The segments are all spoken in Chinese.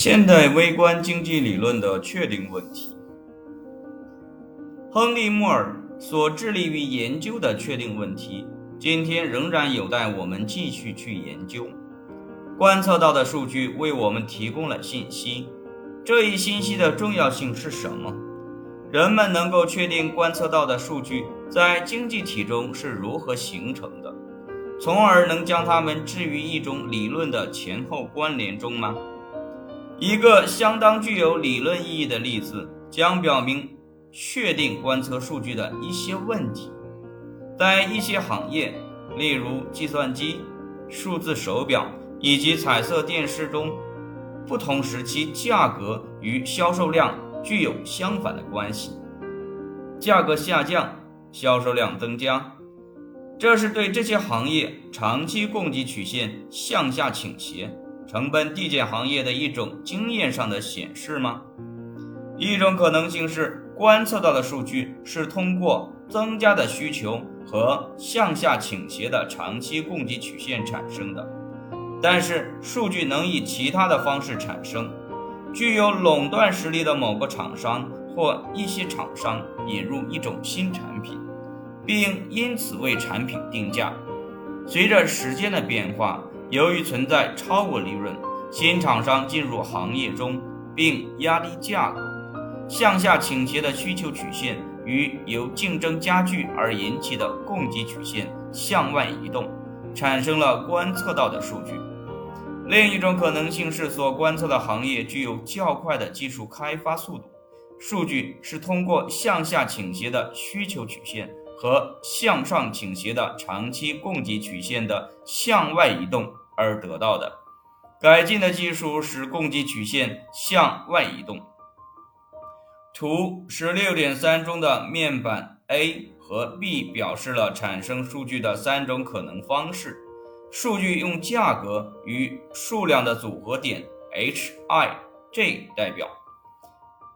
现代微观经济理论的确定问题。亨利·莫尔所致力于研究的确定问题，今天仍然有待我们继续去研究。观测到的数据为我们提供了信息，这一信息的重要性是什么？人们能够确定观测到的数据在经济体中是如何形成的，从而能将它们置于一种理论的前后关联中吗？一个相当具有理论意义的例子将表明确定观测数据的一些问题。在一些行业，例如计算机、数字手表以及彩色电视中，不同时期价格与销售量具有相反的关系。价格下降，销售量增加，这是对这些行业长期供给曲线向下倾斜。成本递减行业的一种经验上的显示吗？一种可能性是观测到的数据是通过增加的需求和向下倾斜的长期供给曲线产生的，但是数据能以其他的方式产生。具有垄断实力的某个厂商或一些厂商引入一种新产品，并因此为产品定价。随着时间的变化。由于存在超额利润，新厂商进入行业中并压低价格，向下倾斜的需求曲线与由竞争加剧而引起的供给曲线向外移动，产生了观测到的数据。另一种可能性是，所观测的行业具有较快的技术开发速度，数据是通过向下倾斜的需求曲线。和向上倾斜的长期供给曲线的向外移动而得到的。改进的技术使供给曲线向外移动。图十六点三中的面板 A 和 B 表示了产生数据的三种可能方式。数据用价格与数量的组合点 H、I、J 代表。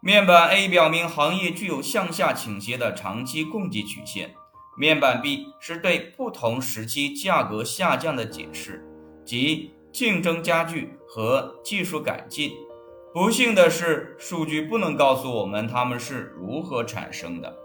面板 A 表明行业具有向下倾斜的长期供给曲线，面板 B 是对不同时期价格下降的解释，即竞争加剧和技术改进。不幸的是，数据不能告诉我们它们是如何产生的。